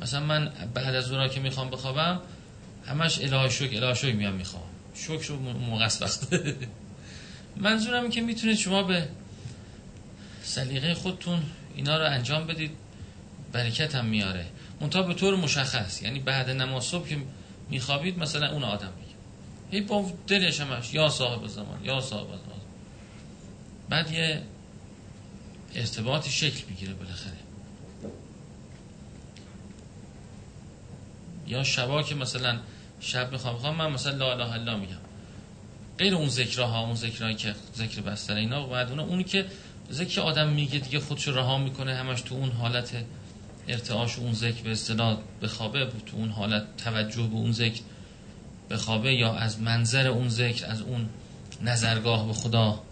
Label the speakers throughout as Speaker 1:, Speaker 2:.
Speaker 1: مثلا من بعد از اون که می‌خوام بخوابم همش اله شکر اله شکر میام می‌خوام. شکر رو موقع وقت منظورم که می‌تونید شما به سلیقه خودتون اینا رو انجام بدید برکت هم میاره. منتها به طور مشخص یعنی بعد نماز صبح که میخوابید مثلا اون آدم میگه. هی با دلش همش یا صاحب زمان یا صاحب زمان. بعد یه ارتباطی شکل می‌گیره بالاخره. یا شبا که مثلا شب می‌خوام می‌خوام من مثلا لا اله الا میگم. غیر اون ذکرها اون ذکرهایی که ذکر بستر اینا بعد اون اونی که ذکر آدم میگه دیگه خودشو رها می‌کنه همش تو اون حالت ارتعاش اون ذکر به اصطلاح بخوابه تو اون حالت توجه به اون ذکر بخوابه یا از منظر اون ذکر از اون نظرگاه به خدا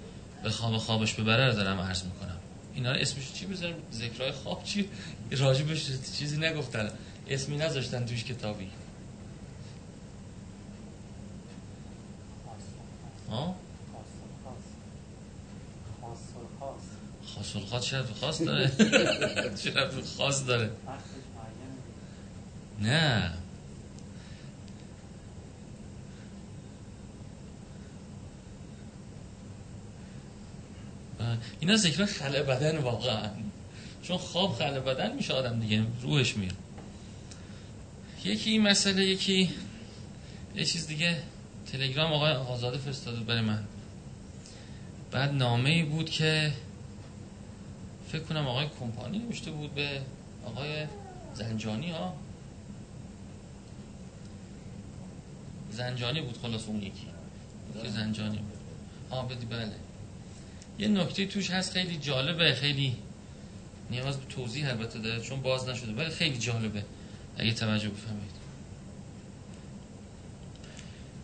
Speaker 1: به خواب خوابش ببره رو دارم عرض می‌کنم. اینا اسمش چی بذارم؟ ذکرهای خواب چی؟ راجبش چیزی نگفتن. اسمی نذاشتن توش کتابی. ها؟ خاص الخاص چرا خاص داره؟ چرا خاص داره؟ نه. اینا ذکر خلع بدن واقعا. چون خواب خلع بدن میشه آدم دیگه روحش میره یکی این مسئله یکی یه چیز دیگه. تلگرام آقای آزاده فرستاده برای من. بعد نامه ای بود که فکر کنم آقای کمپانی نوشته بود به آقای زنجانی ها زنجانی بود خلاص اون یکی. که زنجانی بود. آه بدی بله. یه نکته توش هست خیلی جالبه خیلی نیاز به توضیح البته داره چون باز نشده ولی خیلی جالبه. اگه توجه بفهمید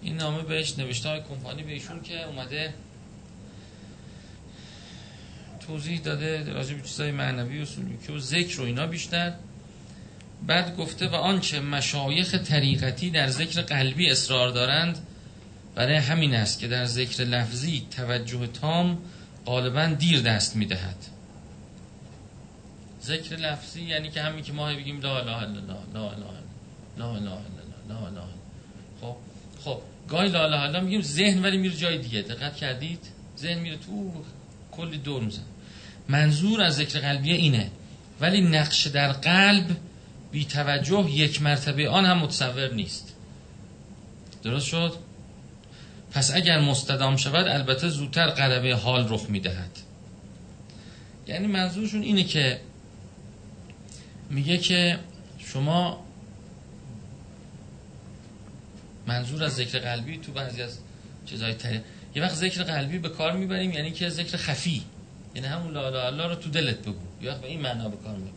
Speaker 1: این نامه بهش نوشته کمپانی به ایشون که اومده توضیح داده راجع به چیزای معنوی و سلوکی و ذکر و اینا بیشتر. بعد گفته و آنچه مشایخ طریقتی در ذکر قلبی اصرار دارند برای همین است که در ذکر لفظی توجه تام غالبا دیر دست می‌دهد. ذکر لفظی یعنی که همین که ما بگیم لا اله الا الله لا اله لا اله الا لا اله خب خب گاهی لا اله الا میگیم ذهن ولی میره جای دیگه. دقت کردید؟ ذهن میره تو کلی دور میزن. منظور از ذکر قلبی اینه. ولی نقش در قلب بی توجه یک مرتبه آن هم متصور نیست. درست شد؟ پس اگر مستدام شود البته زودتر قلبه حال رخ می‌دهد. یعنی منظورشون اینه که میگه که شما منظور از ذکر قلبی تو بعضی از چیزهای تری یه وقت ذکر قلبی به کار می‌بریم یعنی که ذکر خفی. یعنی همون لا الله رو تو دلت بگو. یا به این معنا به کار می‌بریم.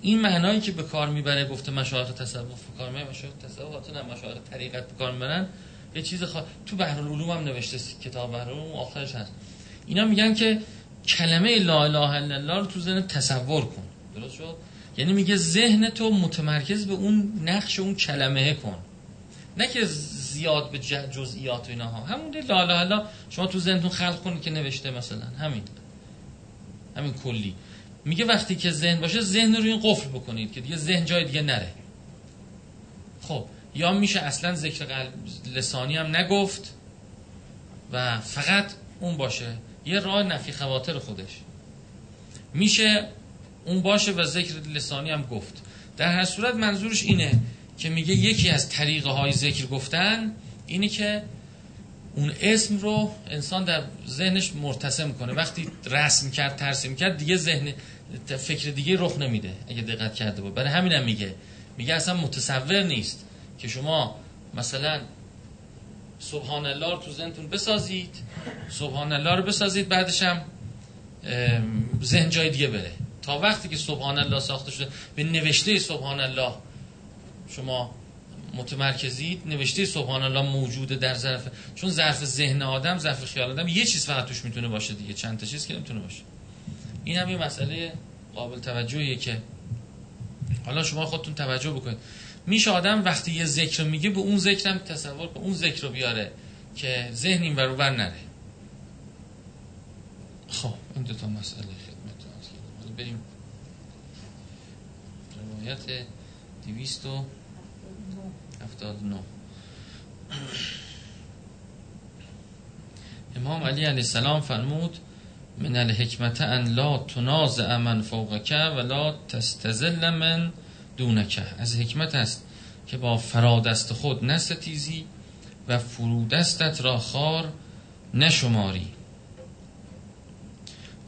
Speaker 1: این معنایی که به کار می‌بره گفته مشایخ تصوف به کار می‌بره مشایخ تصوف نه مشایخ طریقت به کار می‌برن. یه چیز خوا... تو بحر العلوم هم نوشته کتاب بحر العلوم آخرش هست. اینا میگن که کلمه لا اله الا الله رو تو ذهن تصور کن. درست شد؟ یعنی میگه ذهن تو متمرکز به اون نقش اون کلمه کن. نه که زیاد به جزئیات و اینا ها. همون لا اله الا شما تو ذهنتون خلق کنید که نوشته مثلا. همین. همین کلی. میگه وقتی که ذهن باشه ذهن رو این قفل بکنید که دیگه ذهن جای دیگه نره. خب. یا میشه اصلا ذکر قلب لسانی هم نگفت و فقط اون باشه. یه راه نفی خواتر خودش. میشه اون باشه و ذکر لسانی هم گفت. در هر صورت منظورش اینه که میگه یکی از طریقه های ذکر گفتن اینه که اون اسم رو انسان در ذهنش مرتسم کنه. وقتی رسم کرد ترسیم کرد دیگه ذهن فکر دیگه رخ نمیده اگه دقت کرده بود. برای همینم میگه. میگه اصلا متصور نیست که شما مثلا سبحان الله رو تو ذهنتون بسازید سبحان الله رو بسازید بعدش هم ذهن جای دیگه بره. تا وقتی که سبحان الله ساخته شده به نوشته سبحان الله شما متمرکزید نوشته سبحان الله موجوده در ظرف چون ظرف ذهن آدم ظرف خیال آدم یه چیز فقط توش می‌تونه باشه دیگه. چند تا چیز که نمی‌تونه باشه. این هم یه مسئله قابل توجهیه که حالا شما خودتون توجه بکنید. میشه آدم وقتی یه ذکر میگه به اون ذکرم تصور به اون ذکر رو بیاره که ذهن این ور نره. خب این دو تا مسئله. بریم. روایت دویست و هفتاد نو. امام علی علیه السلام فرمود من الحکمت ان لا تنازع من فوقک و لا تستزل من دونک. از حکمت است که با فرادست خود نستیزی و فرودستت را خار نشماری.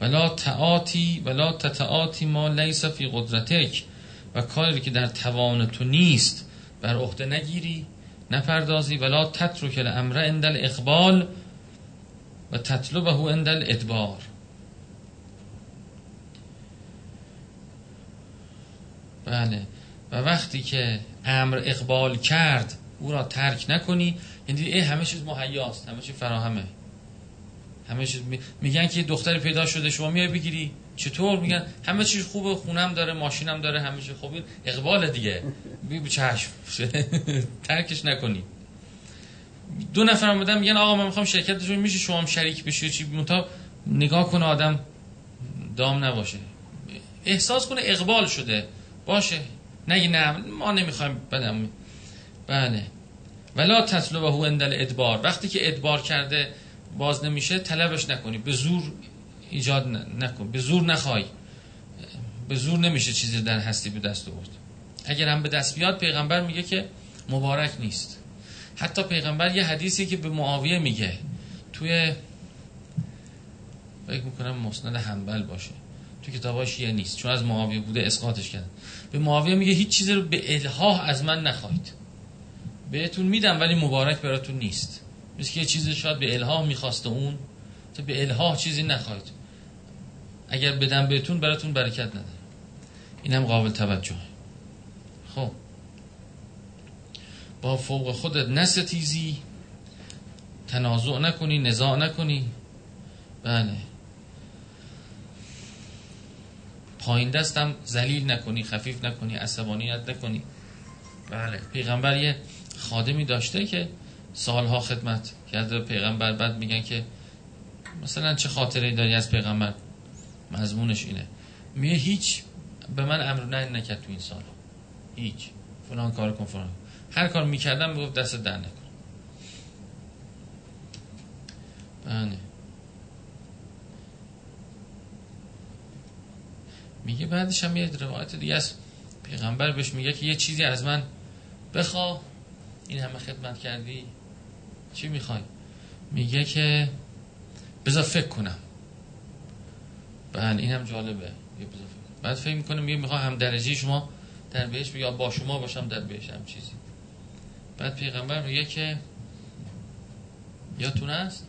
Speaker 1: ولا تعاتی ولا تتعاتی ما لیس فی قدرتک. و کاری که در توان تو نیست بر عهده نگیری نپردازی. ولا تترک الامر عند الاقبال و تطلبه عند الادبار. بله. و وقتی که امر اقبال کرد او را ترک نکنی. یعنی ای همه چیز مهیاست همه چیز فراهمه. همه چیز میگن که دختری پیدا شده شما میای بگیری. چطور؟ میگن همه چیز خوبه خونم داره ماشینم داره همه چیز خوبه. اقبال دیگه. بی چشم. ترکش نکنی. دو نفر اومدن میگن آقا من می‌خوام شرکتشون میشه شما هم شریک بشی. چی متا نگاه کنه آدم دام نباشه. احساس کنه اقبال شده. باشه. نگی نه ما نمی‌خوایم بدم. بله. ولا تطلبه اندل ادبار وقتی که ادبار کرده باز نمیشه طلبش نکنی. به زور ایجاد نکن. به زور نخوای. به زور نمیشه چیزی در هستی به دست آورد. اگر هم به دست بیاد پیغمبر میگه که مبارک نیست. حتی پیغمبر یه حدیثی که به معاویه میگه. توی فکر می‌کنم مسند حنبل باشه. تو کتاباش یه نیست. چون از معاویه بوده اسقاطش کرد به معاویه میگه هیچ چیزی رو به الهاه از من نخواهید. بهتون میدم ولی مبارک براتون نیست. مثل یه چیزی شاید به الهاه می‌خواسته اون تو به الهاه چیزی نخواهید. اگر بدم بهتون براتون برکت نداره. این هم قابل توجه. خب. با فوق خودت نستیزی تنازع نکنی نزاع نکنی. بله. پایین دستم زلیل نکنی خفیف نکنی عصبانیت نکنی. بله. پیغمبر یه خادمی داشته که سالها خدمت کرده پیغمبر بعد میگن که مثلا چه خاطره داری از پیغمبر؟ مضمونش اینه. میگه هیچ به من امر نه نکرد تو این سال هیچ. فلان کار کن فلان هر کار می‌کردم می‌گفت دست در نکن. بله. میگه بعدش هم یه روایت دیگه از پیغمبر بهش میگه که یه چیزی از من بخوا. این همه خدمت کردی. چی می‌خوای؟ میگه که بذار فکر کنم. بله این هم جالبه بعد فکر می‌کنه میگه می‌خوام هم درجه شما در بهش یا با شما باشم در بهش هم چیزی. بعد پیغمبر میگه که یادتون است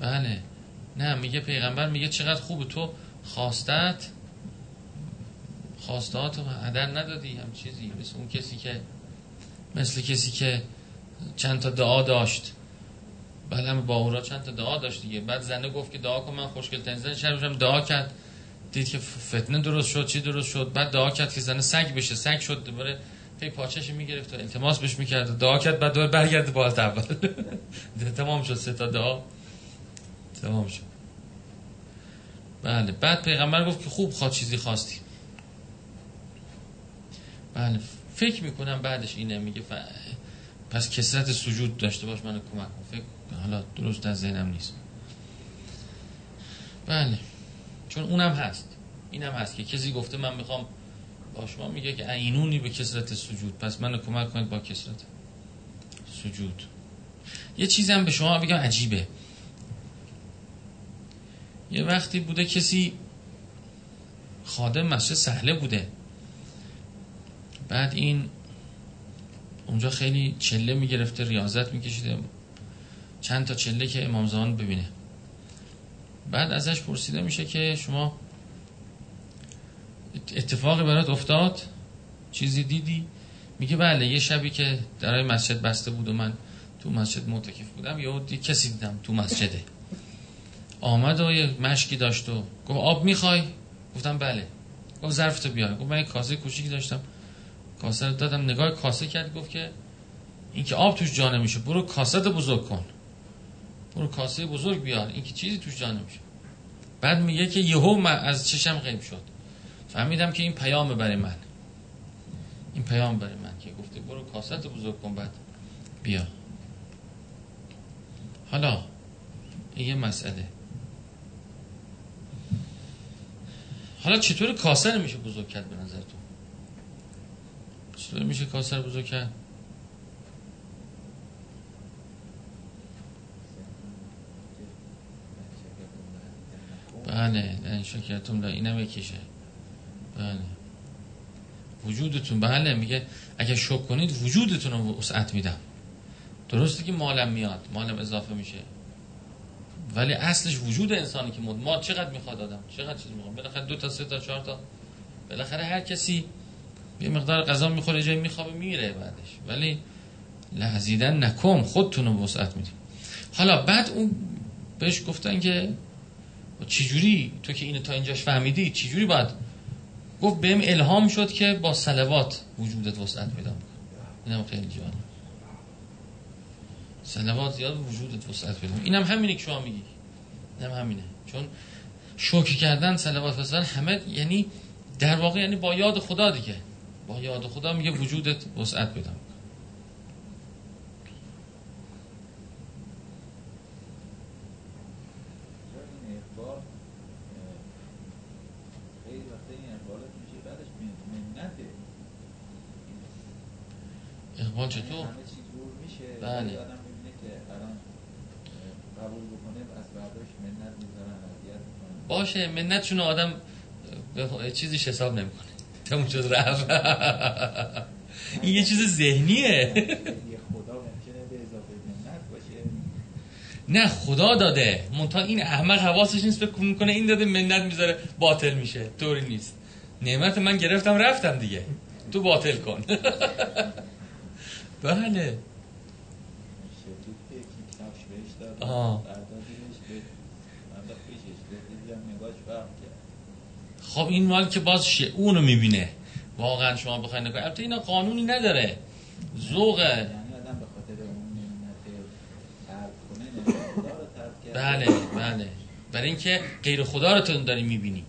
Speaker 1: بله. نه میگه پیغمبر میگه چقدر خوبه تو خواستت خواستات هدر ندادی هم چیزی مثل اون کسی که مثل کسی که چند تا دعا داشت. بعد هم باورا چند تا دعا داشت دیگه. بعد زنه گفت که دعا کن من خوشگل ترین زن شهر دعا کرد. دید که فتنه درست شد. چی درست شد؟ بعد دعا کرد که زنه سگ بشه. سگ شد دوباره پی پاچش می‌گرفت و التماس بهش می‌کرد دعا کرد. بعد دوباره برگرد بالت اول. تمام شد. سه تا دعا. تمام شد. بله. بعد پیغمبر گفت که خوب خواد چیزی خواستی. بله. فکر می‌کنم بعدش اینه. میگه. پس کسرت سجود داشته باش منو کمک کن. فکر حالا درست در ذهنم نیست. بله. چون اونم هست. اینم هست که کسی گفته من می‌خوام با شما میگه که عینونی به کسرت سجود. پس منو کمک کنید با کسرت سجود. یه چیزم به شما بگم عجیبه. یه وقتی بوده کسی خادم مسجد سهله بوده. بعد این اونجا خیلی چله می‌گرفته ریاضت میکشیده. چند تا چله که امام زمان ببینه. بعد ازش پرسیده میشه که شما اتفاقی برات افتاد؟ چیزی دیدی؟ میگه بله یه شبی که درای مسجد بسته بود و من تو مسجد معتکف بودم یه کسی دیدم تو مسجده. آمد و یه مشکی داشت و گفت آب می‌خوای؟ گفتم بله. گفت ظرف تو بیار. گفت من یه کاسه کوچیکی داشتم. کاسه رو دادم نگاه کاسه کرد گفت که این که آب توش جا نمیشه برو کاسه بزرگ کن. برو کاسه بزرگ بیار این که چیزی توش جا نمیشه. بعد میگه که یهو از چشم غیب شد. فهمیدم که این پیامه برای من. پیام برای من که گفته برو کاست بزرگ کن بعد بیا حالا این یه مسئله. حالا چطور کاسه میشه بزرگ کرد به نظر تو؟ چطور میشه کاسه بزرگ کرد. بله این شکرتون اینم یکیشه. بله. وجودتون بله میگه اگه شک کنید وجودتون رو وسعت میدم. درسته که مالم میاد مالم اضافه میشه. ولی اصلش وجود انسانی که مد ما چقدر می‌خواد آدم؟ چقدر چیز می‌خواد؟ بالاخره دو تا سه تا چهار تا. بالاخره هر کسی یه مقدار غذا می‌خوره جایی میخوابه میره بعدش. ولی لحظیدن نکم خودتون رو وسعت میدیم حالا بعد اون بهش گفتن که چجوری تو که اینو تا اینجاش فهمیدی؟ چجوری باید؟ گفت بهم الهام شد که با سلوات وجودت وسعت می‌کنه. اینم خیلی جالب. سلوات زیاد وجودت وسعت پیدا اینم همینه که شما میگی. اینم همینه. چون شوکه کردن سلوات وسعت همه یعنی در واقع یعنی با یاد خدا دیگه. با یاد خدا میگه وجودت وسعت پیدا می‌کنه. اقبال چطور؟ بله. باشه منتشون آدم به چیزیش حساب نمی‌کنه. تموم شد رفت. این یه چیز ذهنیه. نه خدا داده. منتها این احمق حواسش نیست فکر می‌کنه این داده منت می‌ذاره باطل میشه. طوری نیست. نعمت من گرفتم رفتم دیگه. تو باطل کن. بله. آه. خب این مال که باز اونو می‌بینه. واقعا شما بخواید نگاه البته اینا قانونی نداره. ذوقه بله بله. برای اینکه غیر خدا رو تو داری می‌بینی.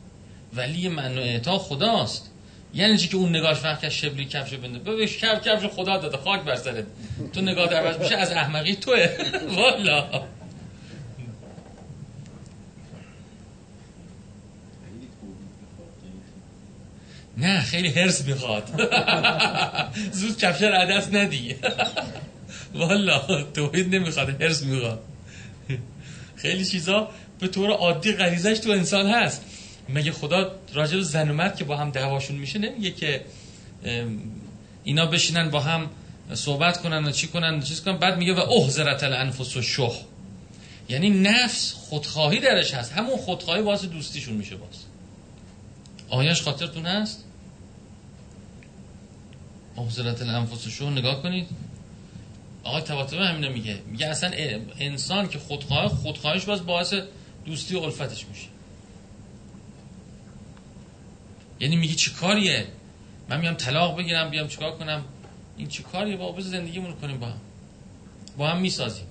Speaker 1: ولی من اعطا خداست. یعنی چی که اون نگاهش وقت که شبلی کفش بنده ببینش کف کفش خدا داده خاک بر سرت. تو نگاه در میشه از احمقی توه. والا. نه خیلی هرس می‌خواد. زود کفش رو عدس ندی. والا توحید نمی‌خواد هرس می‌خواد. خیلی چیزا به طور عادی غریزش تو انسان هست. مگه خدا راجع زن و مرد که با هم دعواشون میشه نمیگه که اینا بشینن با هم صحبت کنن و چی کنن و چیز کنن؟ بعد میگه و احزرت الانفس و شه یعنی نفس خودخواهی درش هست. همون خودخواهی باعث دوستیشون میشه باز. آیش خاطرتون هست؟ احزرت الانفس و شه نگاه کنید. آقای تواتبه همینه میگه. میگه اصلا انسان که خودخواه خودخواهیش باز باعث دوستی و الفتش میشه. یعنی میگی چی کاریه؟ من میام طلاق بگیرم بیام چیکار کنم؟ این چی کاریه با بز زندگیمون کنیم با هم. با هم می‌سازیم.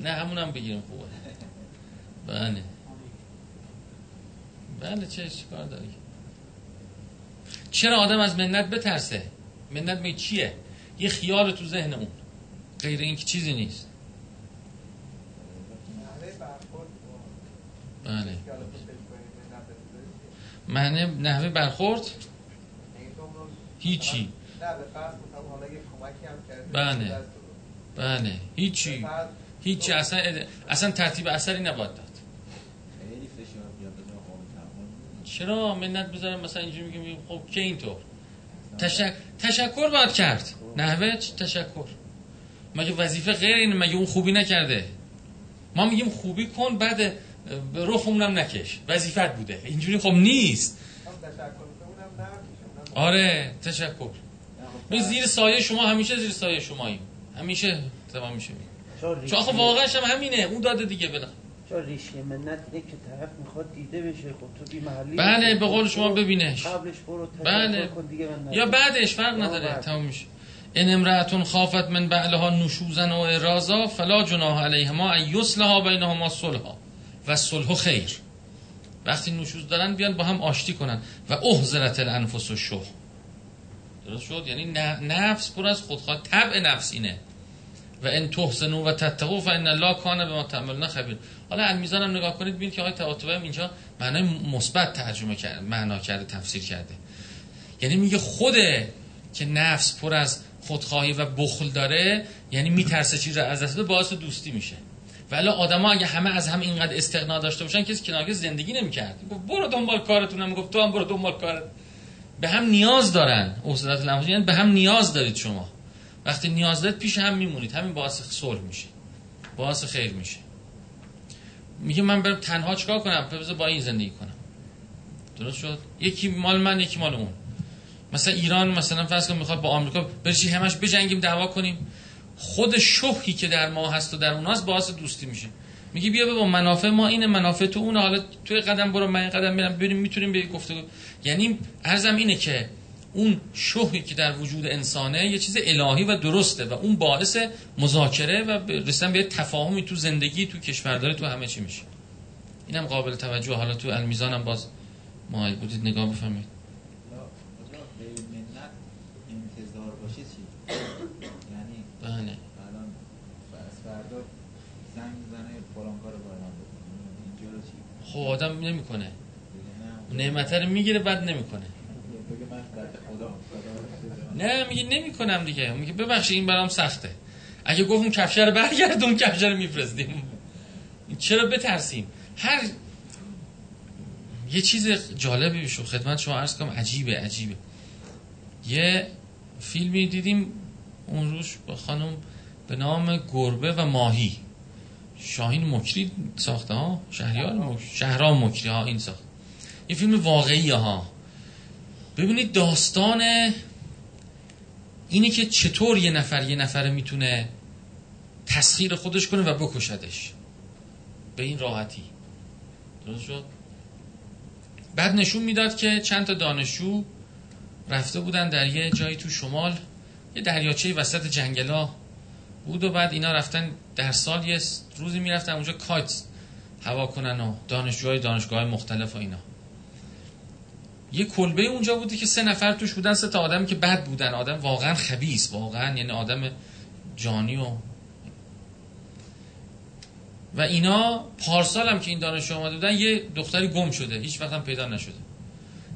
Speaker 1: نه همون هم بگیریم خوبه. بله. بله چه کار داری چرا آدم از منت بترسه؟ منت می چیه؟ یه خیال تو ذهن اون. غیر این چیزی نیست. بله. معنی نحوه برخورد؟ هیچی. بله. بله. هیچی. هیچی. اصلا اصلا ترتیب اثری نباید چرا منت بذارم؟ مثلا اینجوری میگیم خب که اینطور؟ تشک... تشکر باید کرد. نحوه تشکر. مگه وظیفه غیر اینه؟ مگه اون خوبی نکرده؟ ما میگیم خوبی کن بعد رخمون هم نکش. وظیفت بوده. اینجوری خب نیست. آره تشکر. می زیر سایه شما همیشه زیر سایه شماییم. همیشه تمام میشه. چون خب واقعا هم همینه. اون داده دیگه بله
Speaker 2: چون ریشه منت اینه که طرف می‌خواد دیده بشه؟ خب تو بی محلی
Speaker 1: بله به قول شما ببینش.
Speaker 2: قبلش برو
Speaker 1: بله. یا بعدش فرق نداره تمام میشه. ان امرأتون خافت من بعلها نشوزن و ارازا فلا جناح علیهما ان یصلحا بینهما صلحا. و صلح خیر. وقتی نشوز دارن بیان با هم آشتی کنن. و احضرت الانفس و شح. درست شد؟ یعنی نفس پر از خودخواه. طبع نفس اینه. و ان تحسنوا و تتقوا فان الله کان بما تعملون خبیر حالا المیزان هم نگاه کنید ببینید که آقای طباطبایی اینجا معنای مثبت ترجمه کرده معنا کرده تفسیر کرده. یعنی میگه خوده که نفس پر از خودخواهی و بخل داره یعنی میترسه چیز از دست باعث دوستی میشه. ولی آدما اگه همه از هم اینقدر استغنا داشته باشن کسی کنار زندگی نمی‌کرد. گفت برو دنبال کارتون گفت تو هم برو دنبال کارت. به هم نیاز دارن لمحاتی یعنی به هم نیاز دارید شما. وقتی نیاز دارید پیش هم میمونید همین باعث صلح میشه. باعث خیر میشه. میگه من برم تنها چیکار کنم؟ بذار با این زندگی کنم. درست شد؟ یکی مال من یکی مال اون. مثلا ایران مثلا فرض کن می‌خواد با آمریکا برشی همش بجنگیم دعوا کنیم. خود شوهی که در ما هست و در اوناست باعث دوستی میشه. میگه بیا با منافع ما اینه منافع تو اون حالا توی قدم برو من قدم میرم. ببینیم می‌تونیم به گفتگو. یعنی ارزم اینه که اون شوهی که در وجود انسانه یه چیز الهی و درسته و اون باعث مذاکره و رسیدن به تفاهمی تو زندگی تو کشورداری تو همه چی میشه. اینم قابل توجه. حالا تو المیزان هم باز ما بودید نگاه بفهمید
Speaker 3: بله.
Speaker 1: خب آدم نمی‌کنه. نعمت رو می‌گیره بعد نمی‌کنه. نه میگه نمی‌کنم دیگه. میگه ببخشید این برام سخته. اگه گفت اون کفشه رو برگرد اون کفشه رو میفرستیم. چرا بترسیم؟ هر یه چیز جالبی بشو خدمت شما عرض کنم عجیبه عجیبه. یه فیلمی دیدیم اون روش با خانم به نام گربه و ماهی. شاهین مکری ساخته ها؟ شهریار مکری. شهرام مکری ها این ساخت. یه فیلم واقعی ها. ببینید داستان اینه که چطور یه نفر یه نفر می‌تونه تسخیر خودش کنه و بکشدش. به این راحتی. درست شد؟ بعد نشون می‌داد که چند تا دانشجو رفته بودن در یه جایی تو شمال. یه دریاچه وسط جنگلا بود و بعد اینا رفتن در سال یه روزی می‌رفتن اونجا کایت هوا کنن و دانشجوهای دانشگاه مختلف و اینا. یه کلبه اونجا بودی که سه نفر توش بودن سه تا آدمی که بد بودن. آدم واقعا خبیس واقعا یعنی آدم جانی و و اینا پارسال هم که این دانشجو آمده بودن یه دختری گم شده. هیچ وقت هم پیدا نشده.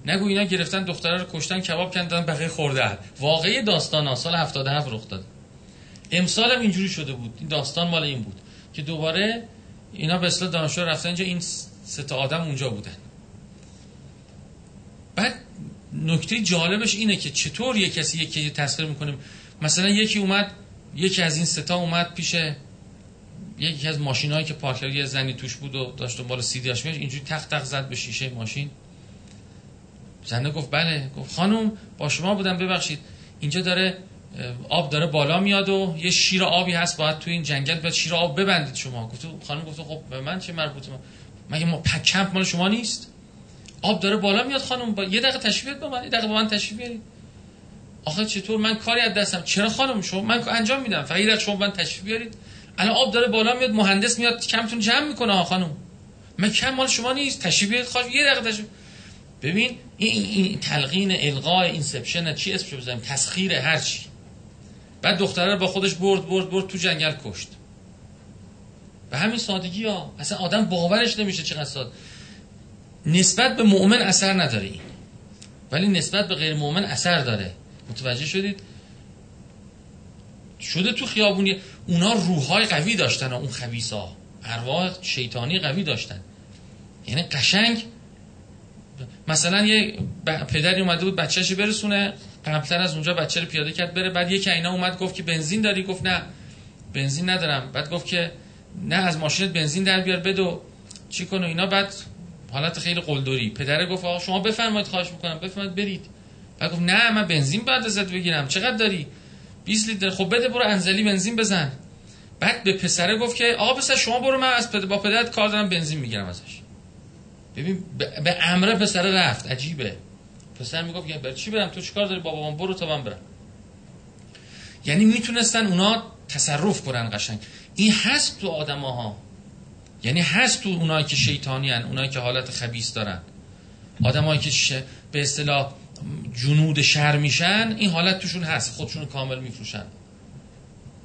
Speaker 1: نگو اینا گرفتن دختره رو کشتن کباب کردن بقیه خورده واقعی داستان ها سال 77 رخ داد امسال هم اینجوری شده بود. این داستان مال این بود که دوباره اینا به اصطلاح دانشجو رفتن اینجا این سه تا آدم اونجا بودن. بعد نکته جالبش اینه که چطور یه کسی یکی تسخیر می‌کنیم مثلا یکی اومد یکی از این ستا اومد پیش یکی از ماشینایی که پارک یه زنی توش بود و داشت دنبال سیدیاش میش اینجوری تق تق زد به شیشه ماشین. زنه گفت بله. گفت خانم با شما بودم ببخشید. اینجا داره آب داره بالا میاد و یه شیر آبی هست. باید تو این جنگل باید شیر آب ببندید شما. گفت خانم گفت خب به من چه مربوطه؟ مگه ما پکمپ مال شما نیست؟ آب داره بالا میاد خانم با یه دقیقه تشریف با من یه دقیقه با من تشریف بیارید. آخه چطور؟ من کاری از دستم. چرا خانم؟ شما من انجام میدم. فقط یه شما من تشریف بیارید. الان آب داره بالا میاد مهندس میاد کمتون جمع می‌کنه ها خانم. من کم مال شما نیست. تشریف بیارید. خواهش یه دقیقه تشریف ببین این, این تلقین القاء اینسپشن چی اسمش بزنیم؟ تسخیر هر چی. بعد دختره با خودش برد برد برد تو جنگل کشت. به همین سادگی ها. اصلا آدم باورش نمیشه چقدر ساده. نسبت به مؤمن اثر نداره این ولی نسبت به غیر مؤمن اثر داره. متوجه شدید؟ شده تو خیابونی. اونا روحای قوی داشتن اون خبیسا ارواح شیطانی قوی داشتن. یعنی قشنگ. مثلا یه پدری اومده بود بچه‌شو برسونه. قبلتر از اونجا بچه رو پیاده کرد بره. بعد یکی اینا اومد گفت که بنزین داری؟ گفت نه. بنزین ندارم. بعد گفت که نه از ماشینت بنزین در بیار بدو. چی اینا؟ بعد حالت خیلی قلدری. پدر گفت آقا شما بفرمایید خواهش می‌کنم. بفرمایید برید. بعد گفت نه من بنزین بعد ازت بگیرم. چقدر داری؟ 20 لیتر. خب بده برو انزلی بنزین بزن. بعد به پسره گفت که آقا پسر شما برو من از پدر با پدرت کار دارم بنزین می‌گیرم ازش. ببین به امر پسر رفت. عجیبه. پسر می‌گفت که برای چی برم؟ تو چیکار داری بابا؟ من برو تا من برم. یعنی می‌تونستن اونا تصرف کنن قشنگ. این هست تو آدماها یعنی هست تو اونایی که شیطانی هن. اونایی که حالت خبیس دارن. آدمایی که ش... به اصطلاح جنود شر میشن این حالت توشون هست خودشون کامل میفروشن.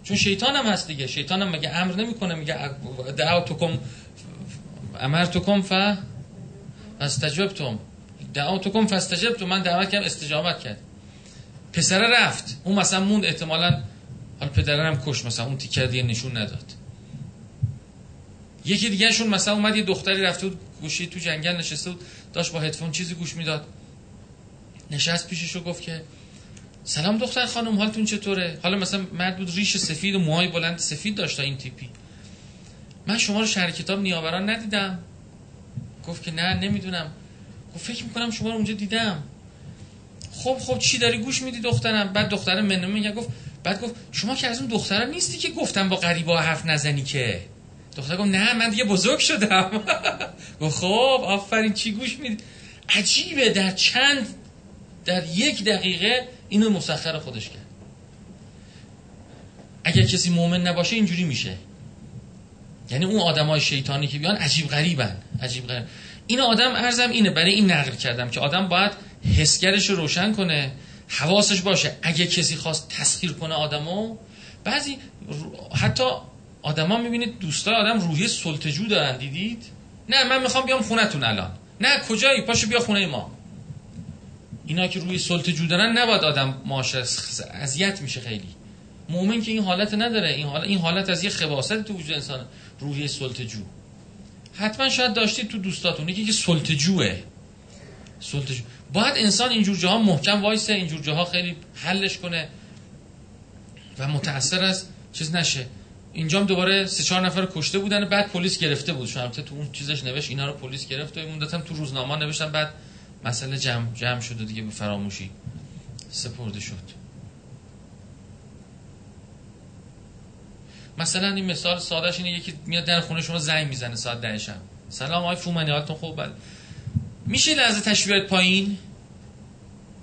Speaker 1: چون شیطان هم هست دیگه. شیطان هم مگه امر نمی‌کنه میگه دعوتکم امرتکم ف استجبتم. دعوتکم فاستجبتم من دعوت کردم استجابت کرد. پسر رفت. اون مثلا موند احتمالا حالا پدرم کش مثلا اون تیکر دیگه نشون نداد. یکی دیگه شون مثلا اومد یه دختری رفته بود گوشی تو جنگل نشسته بود داشت با هدفون چیزی گوش می‌داد. نشست پیشش و گفت که سلام دختر خانم حالتون چطوره؟ حالا مثلا مرد بود ریش سفید و موهای بلند سفید داشت این تیپی. من شما رو شهر کتاب نیاوران ندیدم. گفت که نه نمی‌دونم. گفت فکر می‌کنم شما رو اونجا دیدم. خب خب چی داری گوش میدی دخترم؟ بعد دخترم منو میگه گفت بعد گفت شما که از اون دخترا نیستی که گفتم با غریبا حرف نزنی که؟ دختر گفت نه من دیگه بزرگ شدم. گفت خب آفرین چی گوش میدی؟ عجیبه در چند در یک دقیقه اینو مسخر خودش کرد. اگر کسی مؤمن نباشه اینجوری میشه. یعنی اون آدمای شیطانی که بیان عجیب غریبن عجیب غریب. این آدم ارزم اینه برای این نقل کردم که آدم باید حسگرش رو روشن کنه حواسش باشه. اگه کسی خواست تسخیر کنه آدمو بعضی حتی آدما می‌بینید دوستای آدم روحی سلطجو دارن دیدید؟ نه من می‌خوام بیام خونتون الان. نه کجایی؟ پاشو بیا خونه ما. اینا که روی سلطجو دارن نباید آدم ماش اذیت میشه خیلی. مؤمن که این حالت نداره. این حالت این حالت از یه خباست تو وجود انسان روحی سلطجو حتما شاید داشتید تو دوستاتون. یکی که سلطجوه سلطجو باید انسان اینجور جاها محکم وایسه اینجور جاها خیلی حلش کنه و متاثر از چیز نشه. اینجا هم دوباره سه چهار نفر کشته بودن بعد پلیس گرفته بود. شما تو اون چیزش نوشت اینا رو پلیس گرفته اون هم تو روزنامه نوشتن. بعد مسئله جمع جمع شده دیگه به فراموشی سپرده شد. مثلا این مثال سادهش اینه یکی میاد در خونه شما زنگ می‌زنه ساعت ده شب سلام آقای فومنی حالتون خوب؟ بله. میشه لحظه تشویق پایین؟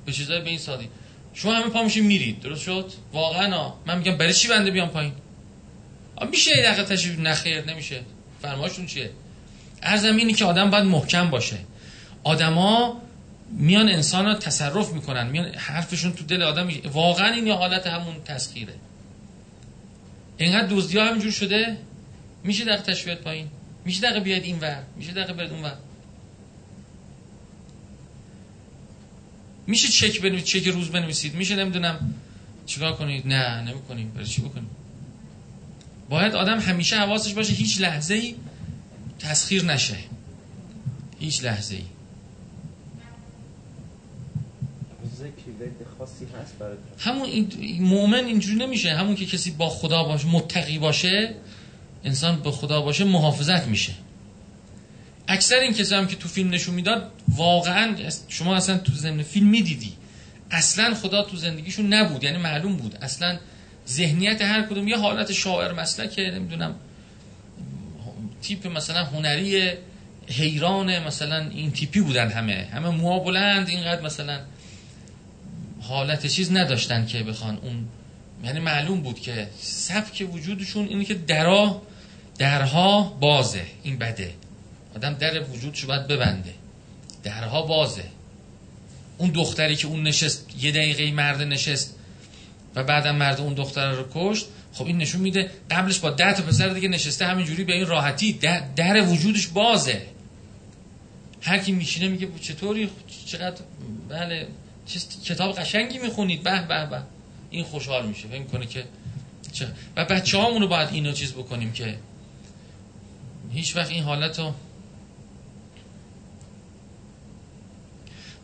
Speaker 1: به چیزای به این سادی. شما همه پا میرید. درست شد؟ واقعا من میگم برای چی بنده بیام پایین؟ میشه یه دقیقه تشریف نخیر نمیشه. فرمایشتون چیه؟ ارزم اینی که آدم باید محکم باشه. آدما میان انسان رو تصرف می‌کنن. میان حرفشون تو دل آدم واقعا این یه حالت همون تسخیره. اینقدر دزدی ها همینجور شده؟ میشه دقیقه تشویق پایین؟ میشه دقیقه بیاد این ور؟ میشه دقیقه بیاد اون ور؟ میشه چک بنویسید چک روز بنویسید؟ میشه نمی‌دونم. چیکار کنید؟ نه نمی‌کنیم. برای چی بکنیم؟ باید آدم همیشه حواسش باشه هیچ لحظه ای تسخیر نشه. هیچ لحظه ای همون این مؤمن اینجوری نمیشه. همون که کسی با خدا باشه متقی باشه انسان به خدا باشه محافظت میشه. اکثر این کسی هم که تو فیلم نشون می‌داد واقعا شما اصلا تو زمین فیلم می‌دیدی. اصلا خدا تو زندگیشون نبود یعنی معلوم بود. اصلا ذهنیت هر کدوم. یه حالت شاعر که نمی‌دونم تیپ مثلا هنری حیران مثلا این تیپی بودن همه. همه موها بلند اینقدر مثلا حالت چیز نداشتن که بخوان اون یعنی معلوم بود که سبک وجودشون اینه که درا درها بازه این بده. آدم در وجودشو باید ببنده. درها بازه. اون دختری که اون نشست یه دقیقه مرد نشست و بعدم مرد اون دختر رو کشت. خب این نشون میده قبلش با ده تا پسر دیگه نشسته همینجوری به این راحتی در وجودش بازه. هر کی میشینه میگه چطوری؟ چقدر؟ بله کتاب قشنگی می‌خونید. به به به. این خوشحال میشه. فکر کنه که چه و بچه رو باید اینو چیز بکنیم که هیچ وقت این حالت رو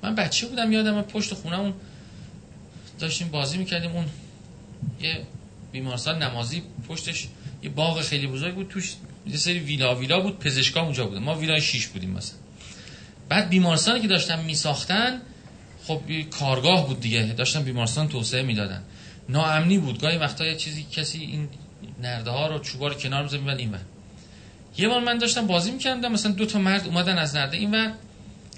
Speaker 1: من بچه بودم یادم پشت خونمون داشتیم بازی می‌کردیم اون یه بیمارستان نمازی پشتش یه باغ خیلی بزرگ بود توش یه سری ویلا ویلا بود پزشکا اونجا بودن. ما ویلای شیش بودیم مثلا. بعد بیمارستانی که داشتن میساختن خب کارگاه بود دیگه داشتن بیمارستان توسعه می‌دادن. ناامنی بود. گاهی وقتا یه چیزی کسی این نرده ها رو چوبا رو کنار می‌ذاره می‌برد این یه بار من داشتم بازی می‌کردم مثلا دو تا مرد اومدن از نرده این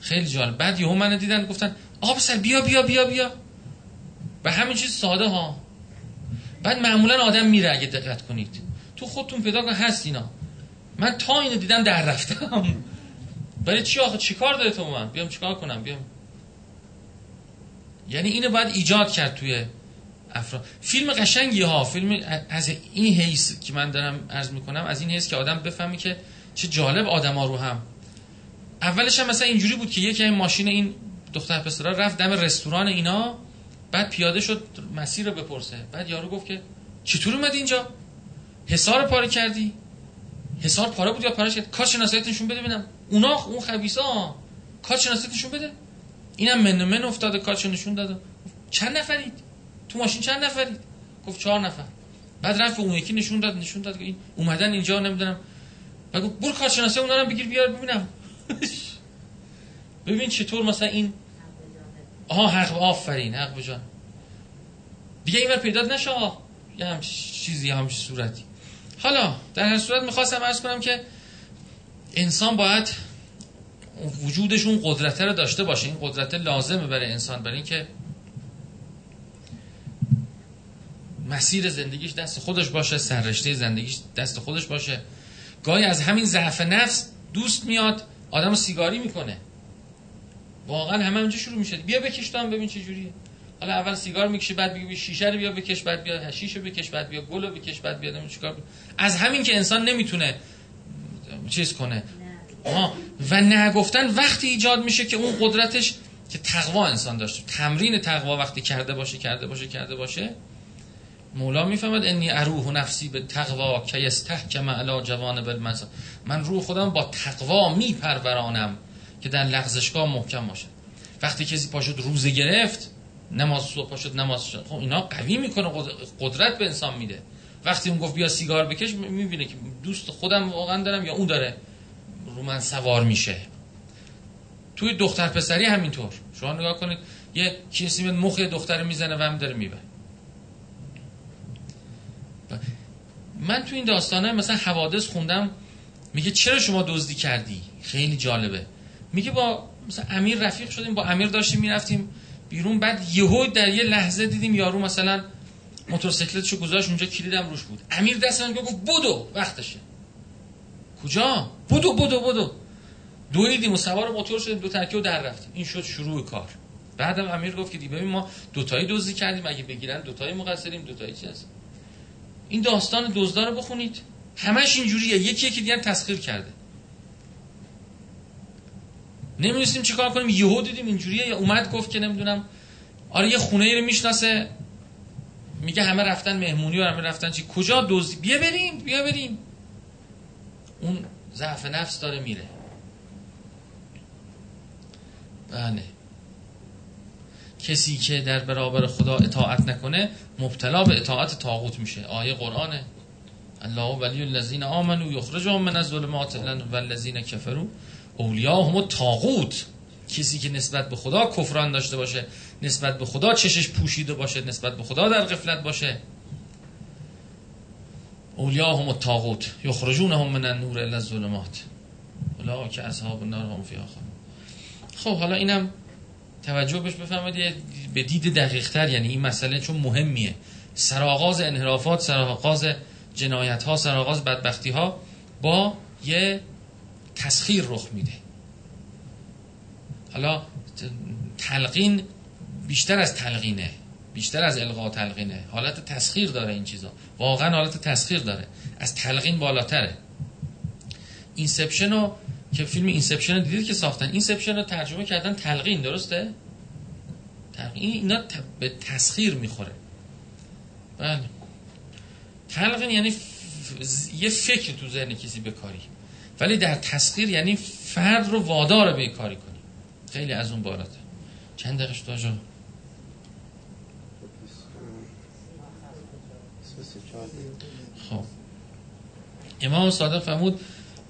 Speaker 1: خیلی جالب. بعد یهو منو دیدن گفتن آقا بیا بیا بیا بیا. و همین چیز ساده ها. بعد معمولا آدم میره اگه دقت کنید. تو خودتون پیدا کن هست اینا. من تا اینو دیدم در رفتم. برای چی آخه؟ چیکار داره تو من؟ بیام چیکار کنم؟ بیام. یعنی اینو باید ایجاد کرد توی افراد فیلم قشنگی ها. فیلم از این حیث که من دارم عرض می‌کنم از این حیث که آدم بفهمی که چه جالب آدما رو هم. اولش هم مثلا اینجوری بود که یکی این ماشین این دختر پسرا رفت دم رستوران اینا. بعد پیاده شد مسیر رو بپرسه. بعد یارو گفت که چطور اومد اینجا؟ حسار پاره کردی؟ حسار پاره بود یا پاره شد؟ کار شناسایتشون بده ببینم. اونا اون خبیثا کار شناسایتشون بده. اینم من من افتاده کارش نشون داده چند نفرید؟ تو ماشین چند نفرید؟ گفت چهار نفر. بعد رفت اون یکی نشون داد نشون داد این اومدن اینجا نمی‌دونم. بعد گفت برو کارشناسه اونا رو بگیر بیار ببینم. ببین چطور مثلا این آها حق آفرین حق بجان دیگه اینور پیدا نشه یه هم چیزی هم صورتی. حالا در هر صورت می‌خواستم ارز کنم که انسان باید وجودشون قدرت رو داشته باشه. این قدرت لازمه برای انسان برای اینکه مسیر زندگیش دست خودش باشه سررشته زندگیش دست خودش باشه. گاهی از همین ضعف نفس دوست میاد آدم سیگاری می‌کنه. واقعا همه اونجا شروع میشه. بیا بکش تو هم ببین چه جوریه. حالا اول سیگار می‌کشی بعد بگی شیشه رو بیا بکش بعد بیا حشیش رو بکش بعد بیا گل رو بکش بعد بیا چیکار از همین که انسان نمی‌تونه چیز کنه. آه. و نگفتن وقتی ایجاد میشه که اون قدرتش که تقوا انسان داشته. تمرین تقوا وقتی کرده باشه کرده باشه کرده باشه. مولا می‌فهمد انی اروح نفسی به تقوا که استحکم علی جوان بالمنصب. من روح خودم با تقوا میپرورانم. که در لغزشگاه محکم باشه وقتی کسی پاشد روزه گرفت نماز صبح پاشد نماز شد خب اینا قوی می‌کنه قدرت به انسان میده. وقتی اون گفت بیا سیگار بکش می‌بینه که دوست خودم واقعا دارم یا اون داره رو من سوار میشه. توی دختر پسری همینطور. شما نگاه کنید یه کسی میاد مخ دختر می‌زنه و هم داره می‌بره. من تو این داستانه مثلا حوادث خوندم میگه چرا شما دزدی کردی؟ خیلی جالبه. میگه با مثلا امیر رفیق شدیم با امیر داشتیم می‌رفتیم بیرون بعد یهو در یه لحظه دیدیم یارو مثلا موتورسیکلتشو گذاشت اونجا کلیدم روش بود. امیر دست من گفت بدو وقتشه. کجا؟ بدو بدو بدو. دویدیم و سوار موتور شدیم دو ترکه و در رفتیم. این شد شروع کار. بعدم امیر گفت که ببین ما دوتایی دزدی کردیم اگه بگیرن دوتایی مقصریم دوتایی چی هست؟ این داستان دزدا رو بخونید. همش اینجوریه. یکی یکی دیگر تسخیر کرده. نمی‌دونستیم چیکار کنیم. یهو دیدیم اینجوریه. اومد گفت که نمی‌دونم. آره یه خونه ای رو می‌شناسه. میگه همه رفتن مهمونی و همه رفتن چی. کجا؟ دزدی بیا بریم بیا بریم. اون ضعف نفس داره میره. بله. کسی که در برابر خدا اطاعت نکنه مبتلا به اطاعت تاغوت میشه. آیه قرآنه. الله ولی الذین آمنوا یخرجهم من الظلمات و الذین کفروا. اولیاءهم تاغوت کسی که نسبت به خدا کفران داشته باشه نسبت به خدا چشش پوشیده باشه نسبت به خدا در غفلت باشه. اولیاءهم الطاغوت یخرجونهم من النور الى الظلمات. که اصحاب النار هم فیها خب حالا اینم توجه بهش بفهمید به دید دقیق تر یعنی این مسئله چون مهمیه. سرآغاز انحرافات سرآغاز جنایت ها سرآغاز بدبختی ها با یه تسخیر رخ میده. حالا تلقین بیشتر از تلقینه بیشتر از القا تلقینه. حالت تسخیر داره این چیزا. واقعا حالت تسخیر داره. از تلقین بالاتره. Inception رو که فیلم Inception رو دیدید که ساختن. Inception رو ترجمه کردن تلقین درسته؟ تلقین اینا به تسخیر می‌خوره. بله. تلقین یعنی یه فکر تو ذهن کسی بکاری. ولی در تسخیر یعنی فرد رو وادار به کاری کنی. خیلی از اون بالاتر چند دقیقش جا خب. امام صادق فرمود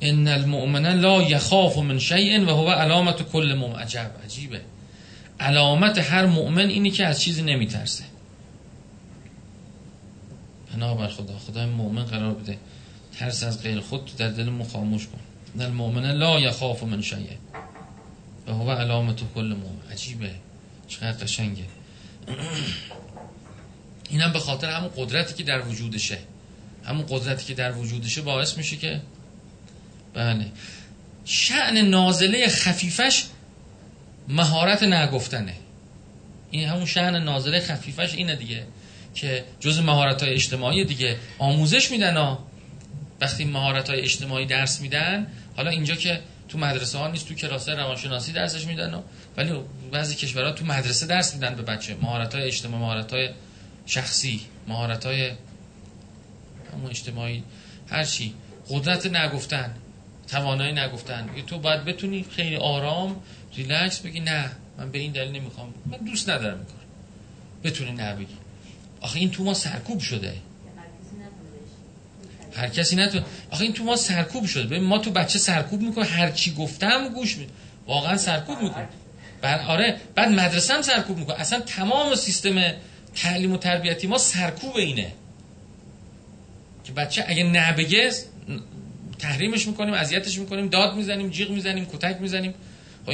Speaker 1: ان المؤمن لا یخاف من شیء و هو علامت کل مؤمن. عجب عجیبه. علامت هر مؤمن اینی که از چیزی نمیترسه. پناه بر خدا خدا مؤمن قرار بده. ترس از غیر خود در دل مخاموش کن. ان المؤمن لا یخاف من شیء. و هو علامت کل مؤمن. عجیبه. چقدر قشنگه. اینم به خاطر همون قدرتی که در وجودشه. همون قدرتی که در وجودشه باعث میشه که بله. شعن نازله خفیفش مهارت نگفتنه. این همون شعن نازله خفیفش اینه دیگه که جز مهارت های اجتماعی دیگه آموزش میدن ها وقتی مهارت های اجتماعی درس میدن حالا اینجا که تو مدرسه ها نیست تو کلاس روانشناسی درسش میدن ولی بعضی کشورها تو مدرسه درس میدن به بچه. مهارت های اجتماعی مهارت های شخصی مهارت های اجتماعی هر چی. قدرت نگفتن توانایی نگفتن. تو باید بتونی خیلی آرام ریلکس بگی نه من به این دلیل نمی‌خوام. من دوست ندارم این کار بتونی نه بگی. آخه این تو ما سرکوب شده. هر کسی نتونه آخه این تو ما سرکوب شده. ببین ما تو بچه سرکوب می‌کنه هر چی گفتم گوش می واقعا سرکوب می‌کنه بعد آره بعد مدرسه هم سرکوب می‌کنه. اصلا تمام سیستم تعلیم و تربیتی ما سرکوب اینه. که بچه اگه نبگه تحریمش می‌کنیم اذیتش می‌کنیم داد می‌زنیم جیغ می‌زنیم کتک می‌زنیم. خب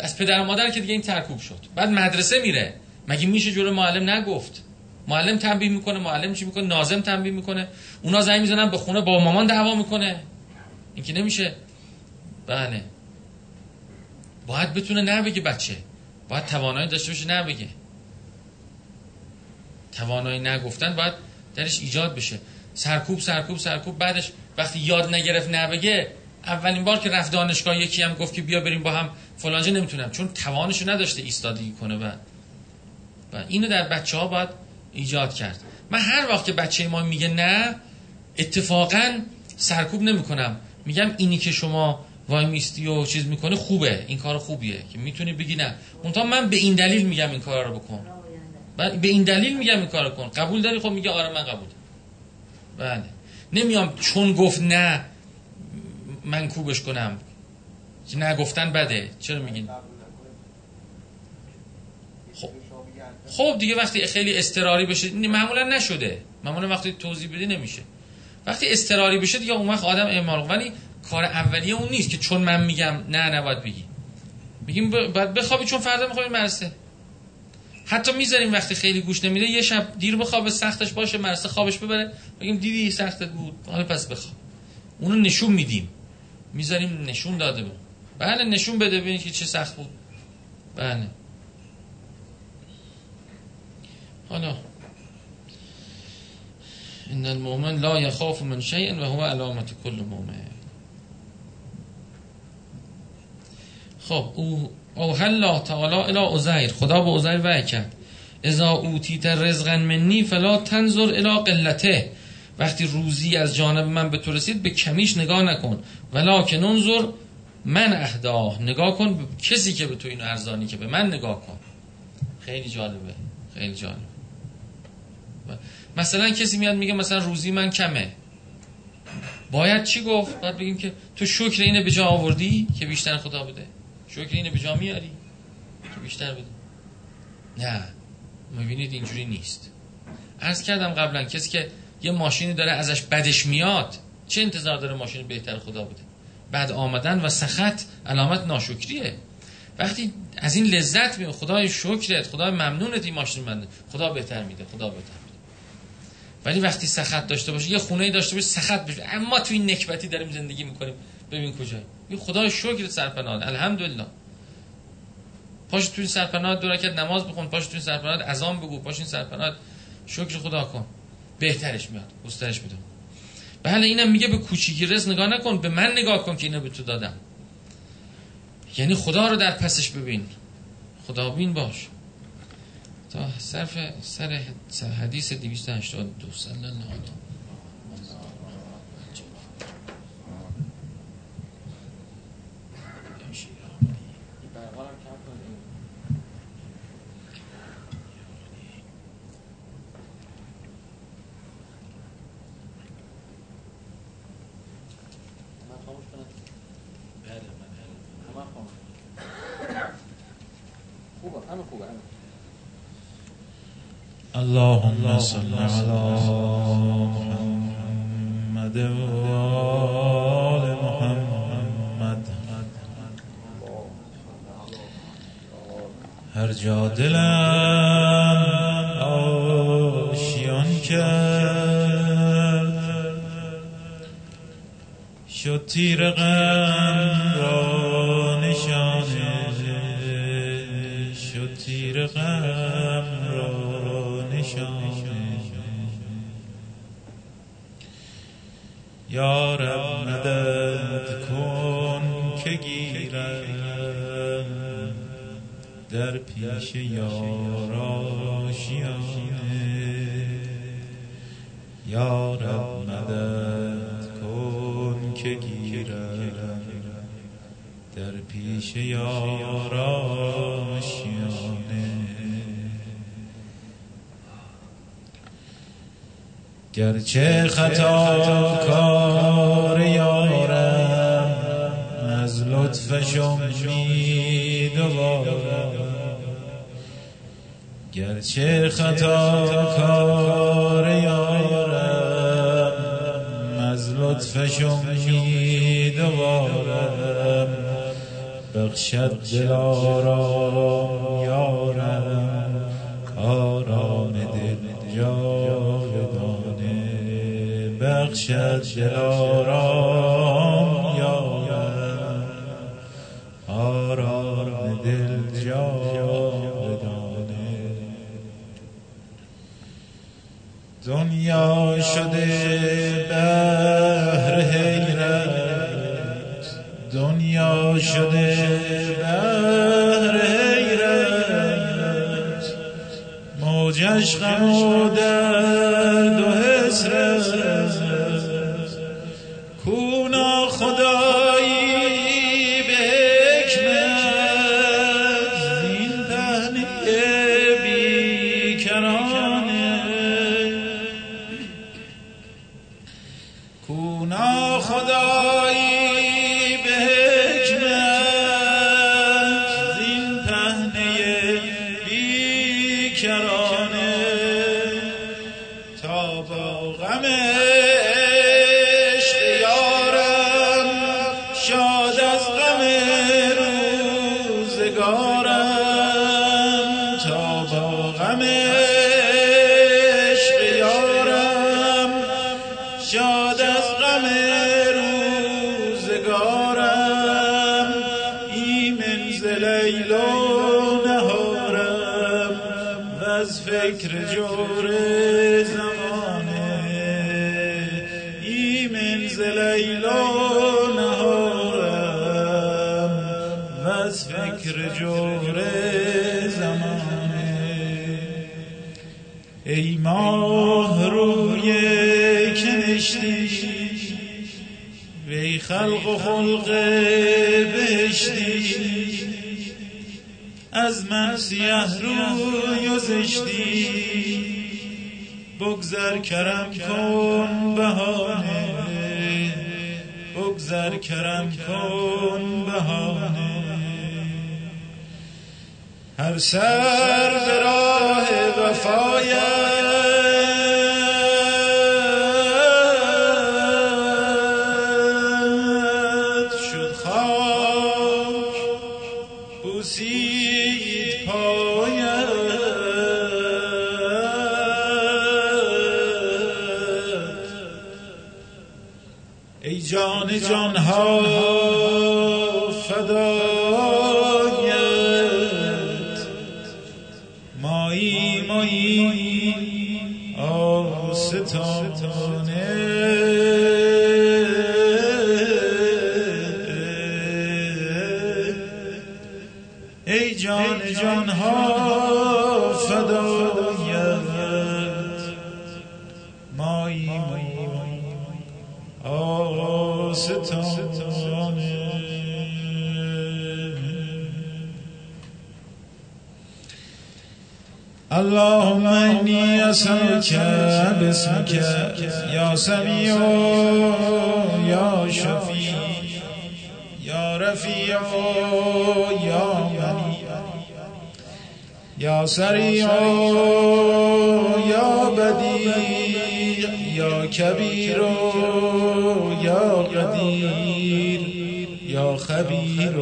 Speaker 1: از پدر و مادر که دیگه این ترکوب شد. بعد مدرسه میره. مگه میشه جلو معلم نگفت؟ معلم تنبیه می‌کنه معلم چی می‌کنه؟ ناظم تنبیه می‌کنه. اونا زنگ می‌زنن به خونه با مامان دعوا می‌کنه. این که نمیشه. بله. باید بتونه نبگه بچه. باید توانایی داشته باشه نبگه. توانایی نگفتن باید درش ایجاد بشه. سرکوب سرکوب سرکوب. بعدش وقتی یاد نگرفت نبگه اولین بار که رفت دانشگاه یکی هم گفت که بیا بریم با هم فلانجا نمی‌تونم. چون توانشو نداشته ایستادگی کنه و و اینو در بچه ها باید ایجاد کرد. من هر وقت که بچه ما میگه نه اتفاقا سرکوب نمی‌کنم. میگم اینی که شما وای میستی و چیز می‌کنه خوبه این کار خوبیه که می‌تونی بگی نه. اونتا من به این دلیل میگم این کار رو بکن. به این دلیل میگم این کار کن قبول داری؟ خب میگه آره من قبول بله. نمیام چون گفت نه من کوبش کنم. که نگفتن بده. چرا میگین خب خب دیگه وقتی خیلی استراری بشه معمولا نشده. معمولا وقتی توضیح بدی نمیشه. وقتی استراری بشه دیگه اون وقت آدم اعمال ولی کار اولیه اون نیست که چون من میگم نه نباید بگی. میگیم بعد بخوابی چون فردا می‌خوای مرسه. حتی می‌ذاریم وقتی خیلی گوش نمیده یه شب دیر بخوابه سختش باشه مرسه خوابش ببره. بگیم دیدی سختت بود. حالا پس بخواب. اونو نشون میدیم. می‌ذاریم نشون داده بود. بله نشون بده ببینید که چه سخت بود. بله. حالا. ان المؤمن لا يخاف من شيء و هو علامت کل مؤمن. خب او او الله تعالی الى عزیر. خدا به عزیر وحی کرد. اذا اوتیت رزقا منی فلا تنظر الى قلته. وقتی روزی از جانب من به تو رسید به کمیش نگاه نکن. ولکن انظر من اهداه. نگاه کن به کسی که به تو اینو ارزانی که به من نگاه کن. خیلی جالبه. خیلی جالبه. مثلا کسی میاد میگه مثلا روزی من کمه. باید چی گفت؟ باید بگیم که تو شکر اینه به جا آوردی که بیشتر خدا بده. شکر اینه به جا میاری که بیشتر بده. نه. می‌بینید اینجوری نیست. عرض کردم قبلا کسی که یه ماشینی داره ازش بدش میاد چه انتظار داره ماشین بهتر خدا بده؟ بعد آمدن و سخت علامت ناشکریه. وقتی از این لذت می خدای شکرت خدای ممنونت این ماشین من خدا بهتر میده خدا بهتر ولی وقتی سخت داشته باشه یه خونه داشته باشه سخت بشه. اما تو این نکبتی داریم زندگی می‌کنیم. ببین کجا. یه خدای شکرت سرپناه الحمدلله. پاش تو این سرپناه دو رکعت نماز بخون پاش تو این سرپناه اذان بگو پاش این سرپناه شکر خدا کن. بهترش میاد گسترش میده. بله اینم میگه به کوچیکی رز نگاه نکن به من نگاه کن که اینو به تو دادم. یعنی خدا رو در پسش ببین. خدا بین باش. تا صرف سر حدیث 282 صلی الله علیه
Speaker 4: اللهم صل على محمد و محمد. هر جا دلم آشیان کرد. شد تیر غم را نشانه. شد تیر غم یا رب مدد کن که گیرم. در پیش یار آشیانه یا رب مدد کن که گیرم. در پیش یار گرچه خطا کار یارم از لطفش امیدوارم گرچه خطا کار یارم از لطفش امیدوارم بخشد دل دل آرام یارم آرام دل جاودانه. دنیا شده بهر حیرت. دنیا شده بهر حیرت. موجش غم و درد و بگذر کرم کن بهانه. بگذر کرم کن بهانه. هر سر به راه وفایت انی اسألك باسمك یا سمیع یا شفیع. یا رفیع یا منی یا سریع یا بدیع. یا کبیر یا قدیر. یا خبیر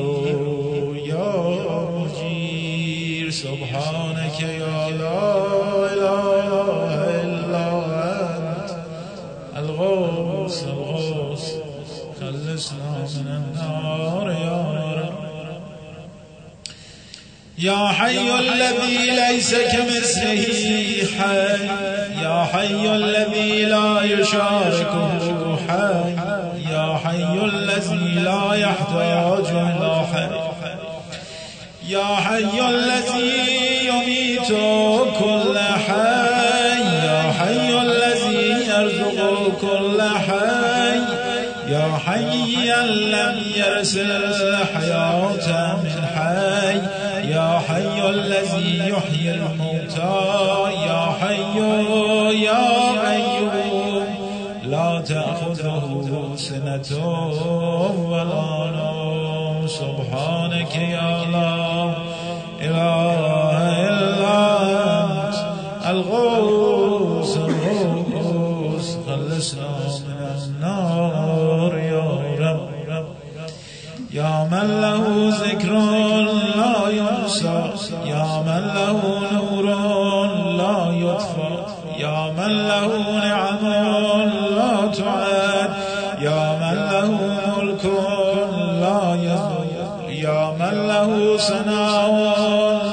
Speaker 4: یا مجیر. سبحانك یا لا خلصنا من النار يا رب. يا حي الذي ليس كمثله حي يا حي الذي لا يشاركه حي يا حي الذي لا يحتاج إلى حي. يا حي الذي يميت لم يرسل الحياة من حي. يا حي الذي يحيي الموتى. يا حي يا قيوم لا تأخذه سنة ولا نوم. سبحانك يا الله إله من له ذكر لا ينسى يا من له نور لا يطفى يا من له نعم لا تعد يا من له ملك لا يزول يا من له سناء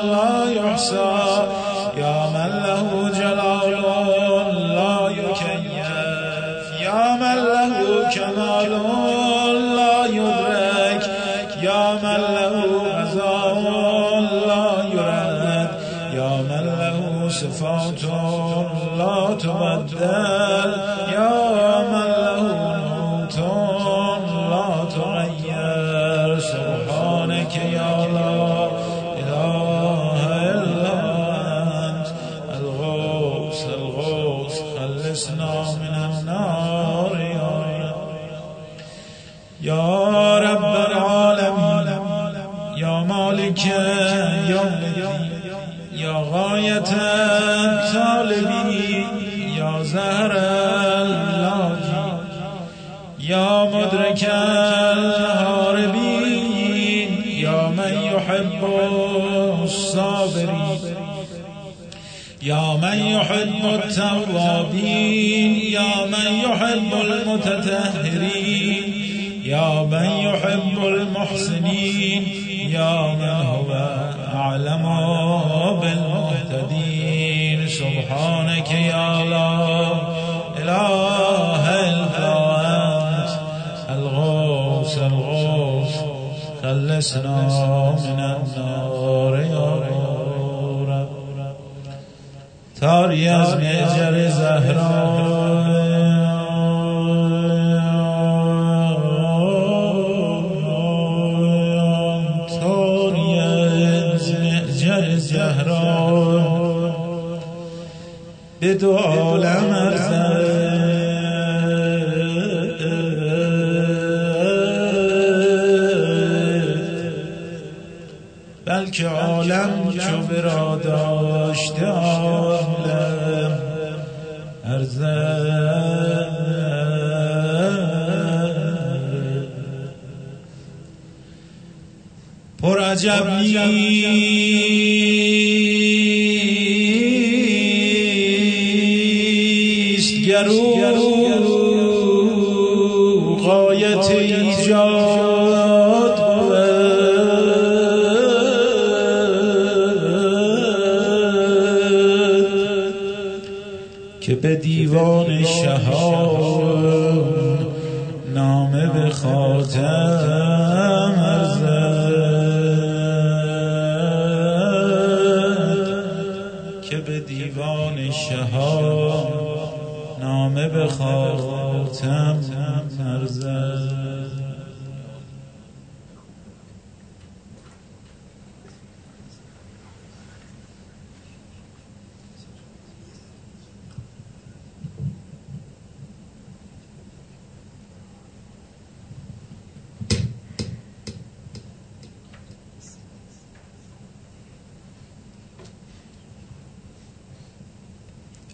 Speaker 4: لا يحصى يا من التوابين يا من يحب المتطهرين. يا من يحب المحسنين. يا من هو أعلم بالمهتدين. سبحانك يا الله إله إلا أنت. الغوث الغوث. خلصنا من به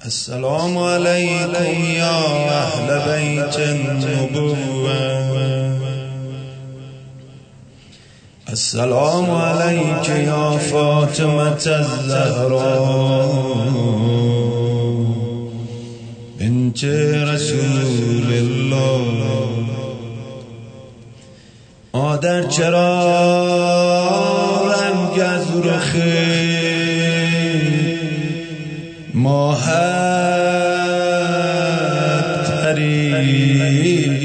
Speaker 5: السلام عليكم يا أهل بيت النبوة. السلام عليك يا فاطمة الزهراء. بنت رسول الله. مادر چرا رنگ از رخ ماهت پریده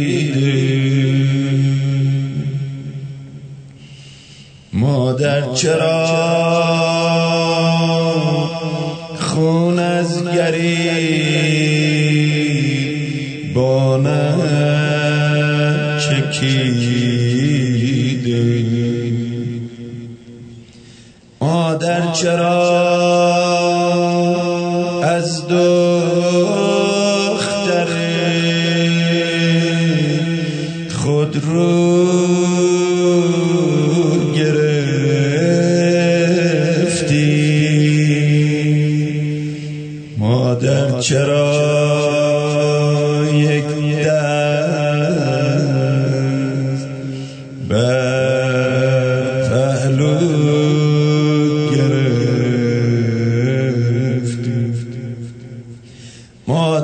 Speaker 5: مادر چرا خون از گریب بانه چکیده مادر چرا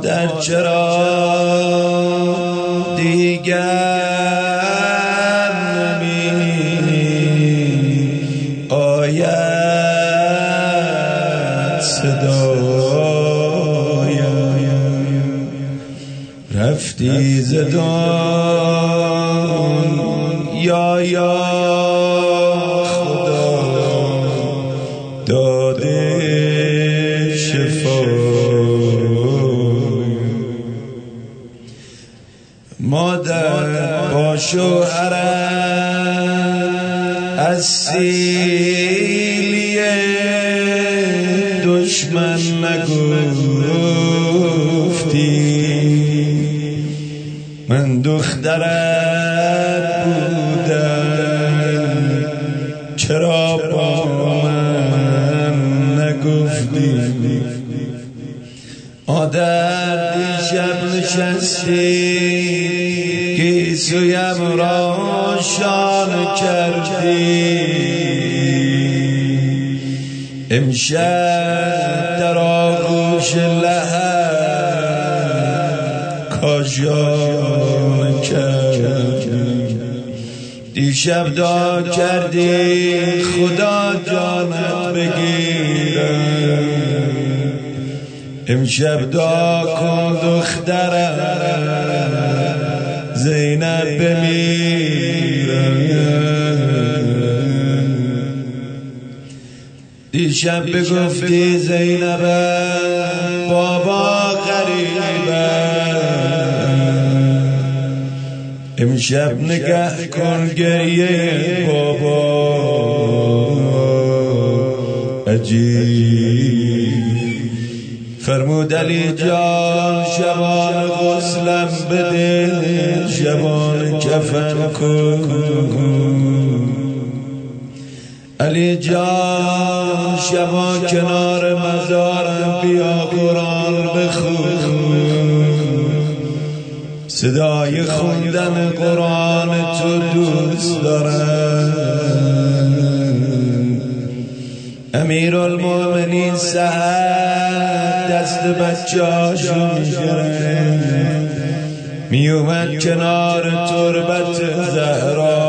Speaker 5: مادر چرا دیگر نمی آید صدایم رفتی زدان شوهرم از سیلی دشمن نگفتی. من دخترت بودم. چرا با من نگفتی؟ آدر دیشب نشستی گیسویم را شان کردی. امشب در آغوش لحب کاژان کردی دیشب دعا کردی خدا جانت بگیرم. امشب دعا کن دخترم زینب بمیرم. دیشب بگفتی زینب بابا غریبم امشب نگه کن گریه بابا. عجیب. فرمود علی جان شبان غسلم بده شبان کفن کن. علی جان شبا کنار مزارم بیا قرآن بخون. صدای خوندن قرآن تو دوست دارم. امیر المومنین سهر دست بچه هاشو میگرن میومد کنار تربت زهرا.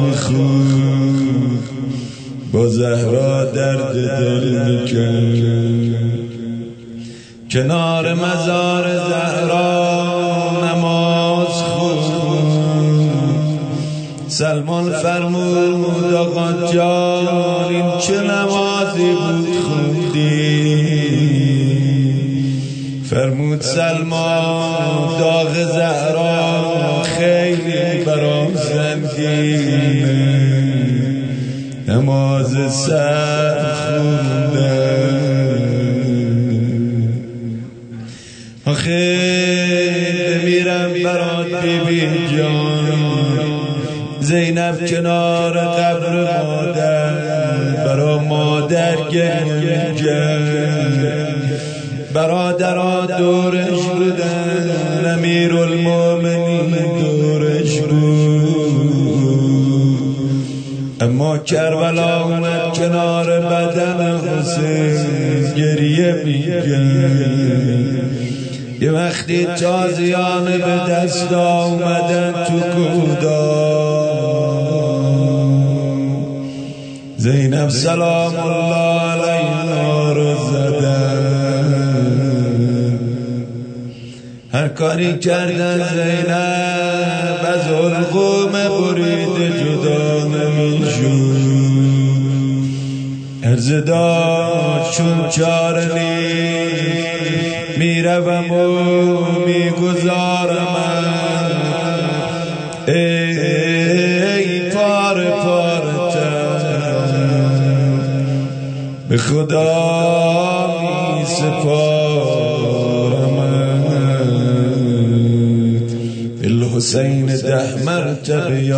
Speaker 5: میخون با زهرا درد دل میکن کنار مزار زهرا نماز خون. سلمان فرمود آقا جان این چه نمازی بود خوندی؟ فرمود سلمان داغ زهرا نماز سر خوندم. آخه بمیرم برات بیبی جان. زینب کنار قبر مادر برا مادر گنجه برادرها دورش بودن امیر المومنین اما کربلا اومد کنار بدن حسین گریه میگن یه وقتی تازیان به دست آمدن تو کودا زینب سلام الله علیها کاری کردن زینب از القوم برید جدا نمیشون ارزداد چون چار نیست می‌روم و می‌گذارم. ای پار پار به خدا الحسین ده مرتبه